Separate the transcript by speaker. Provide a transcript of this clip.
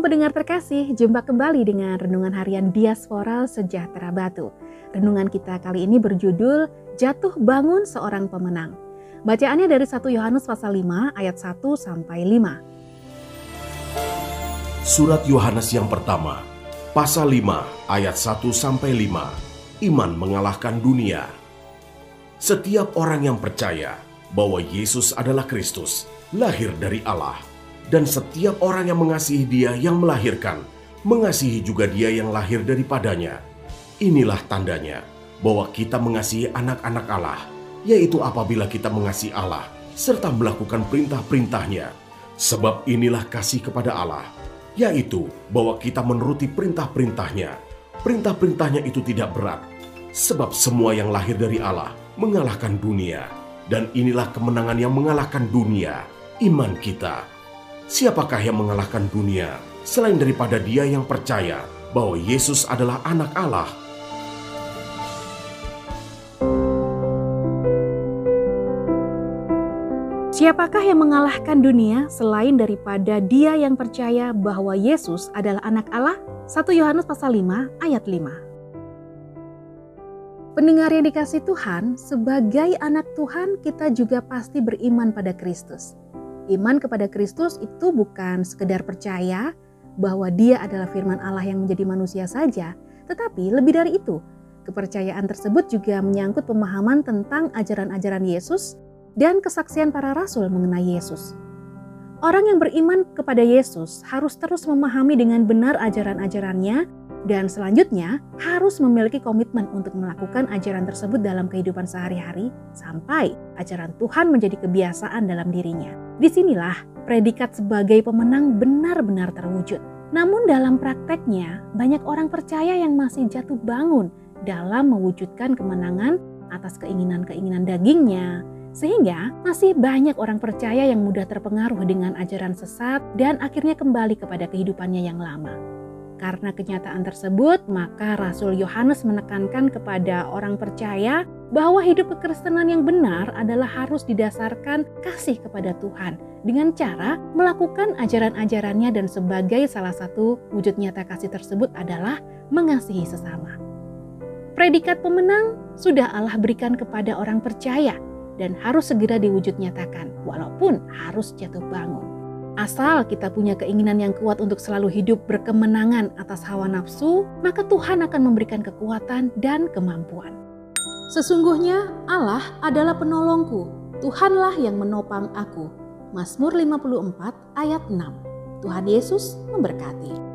Speaker 1: pendengar terkasih, jumpa kembali dengan Renungan Harian Diaspora Sejahtera Batu. Renungan kita kali ini berjudul Jatuh Bangun Seorang Pemenang. Bacaannya dari 1 Yohanes pasal 5 ayat 1 sampai 5.
Speaker 2: Surat Yohanes yang pertama, pasal 5 ayat 1 sampai 5. Iman mengalahkan dunia. Setiap orang yang percaya bahwa Yesus adalah Kristus, lahir dari Allah dan setiap orang yang mengasihi dia yang melahirkan, mengasihi juga dia yang lahir daripadanya. Inilah tandanya bahwa kita mengasihi anak-anak Allah, yaitu apabila kita mengasihi Allah serta melakukan perintah-perintahnya. Sebab inilah kasih kepada Allah, yaitu bahwa kita menuruti perintah-perintahnya. Perintah-perintahnya itu tidak berat, sebab semua yang lahir dari Allah mengalahkan dunia. Dan inilah kemenangan yang mengalahkan dunia, iman kita Siapakah yang mengalahkan dunia selain daripada Dia yang percaya bahwa Yesus adalah Anak Allah?
Speaker 1: Siapakah yang mengalahkan dunia selain daripada dia yang percaya bahwa Yesus adalah anak Allah? 1 Yohanes pasal 5 ayat 5. Pendengar yang dikasih Tuhan, sebagai anak Tuhan kita juga pasti beriman pada Kristus. Iman kepada Kristus itu bukan sekedar percaya bahwa Dia adalah firman Allah yang menjadi manusia saja, tetapi lebih dari itu, kepercayaan tersebut juga menyangkut pemahaman tentang ajaran-ajaran Yesus dan kesaksian para rasul mengenai Yesus. Orang yang beriman kepada Yesus harus terus memahami dengan benar ajaran-ajarannya dan selanjutnya harus memiliki komitmen untuk melakukan ajaran tersebut dalam kehidupan sehari-hari sampai ajaran Tuhan menjadi kebiasaan dalam dirinya. Di sinilah predikat sebagai pemenang benar-benar terwujud. Namun dalam prakteknya banyak orang percaya yang masih jatuh bangun dalam mewujudkan kemenangan atas keinginan-keinginan dagingnya, sehingga masih banyak orang percaya yang mudah terpengaruh dengan ajaran sesat dan akhirnya kembali kepada kehidupannya yang lama. Karena kenyataan tersebut, maka Rasul Yohanes menekankan kepada orang percaya bahwa hidup kekristenan yang benar adalah harus didasarkan kasih kepada Tuhan dengan cara melakukan ajaran-ajarannya dan sebagai salah satu wujud nyata kasih tersebut adalah mengasihi sesama. Predikat pemenang sudah Allah berikan kepada orang percaya dan harus segera diwujud nyatakan walaupun harus jatuh bangun. Asal kita punya keinginan yang kuat untuk selalu hidup berkemenangan atas hawa nafsu, maka Tuhan akan memberikan kekuatan dan kemampuan. Sesungguhnya Allah adalah penolongku, Tuhanlah yang menopang aku. Mazmur 54 ayat 6. Tuhan Yesus memberkati.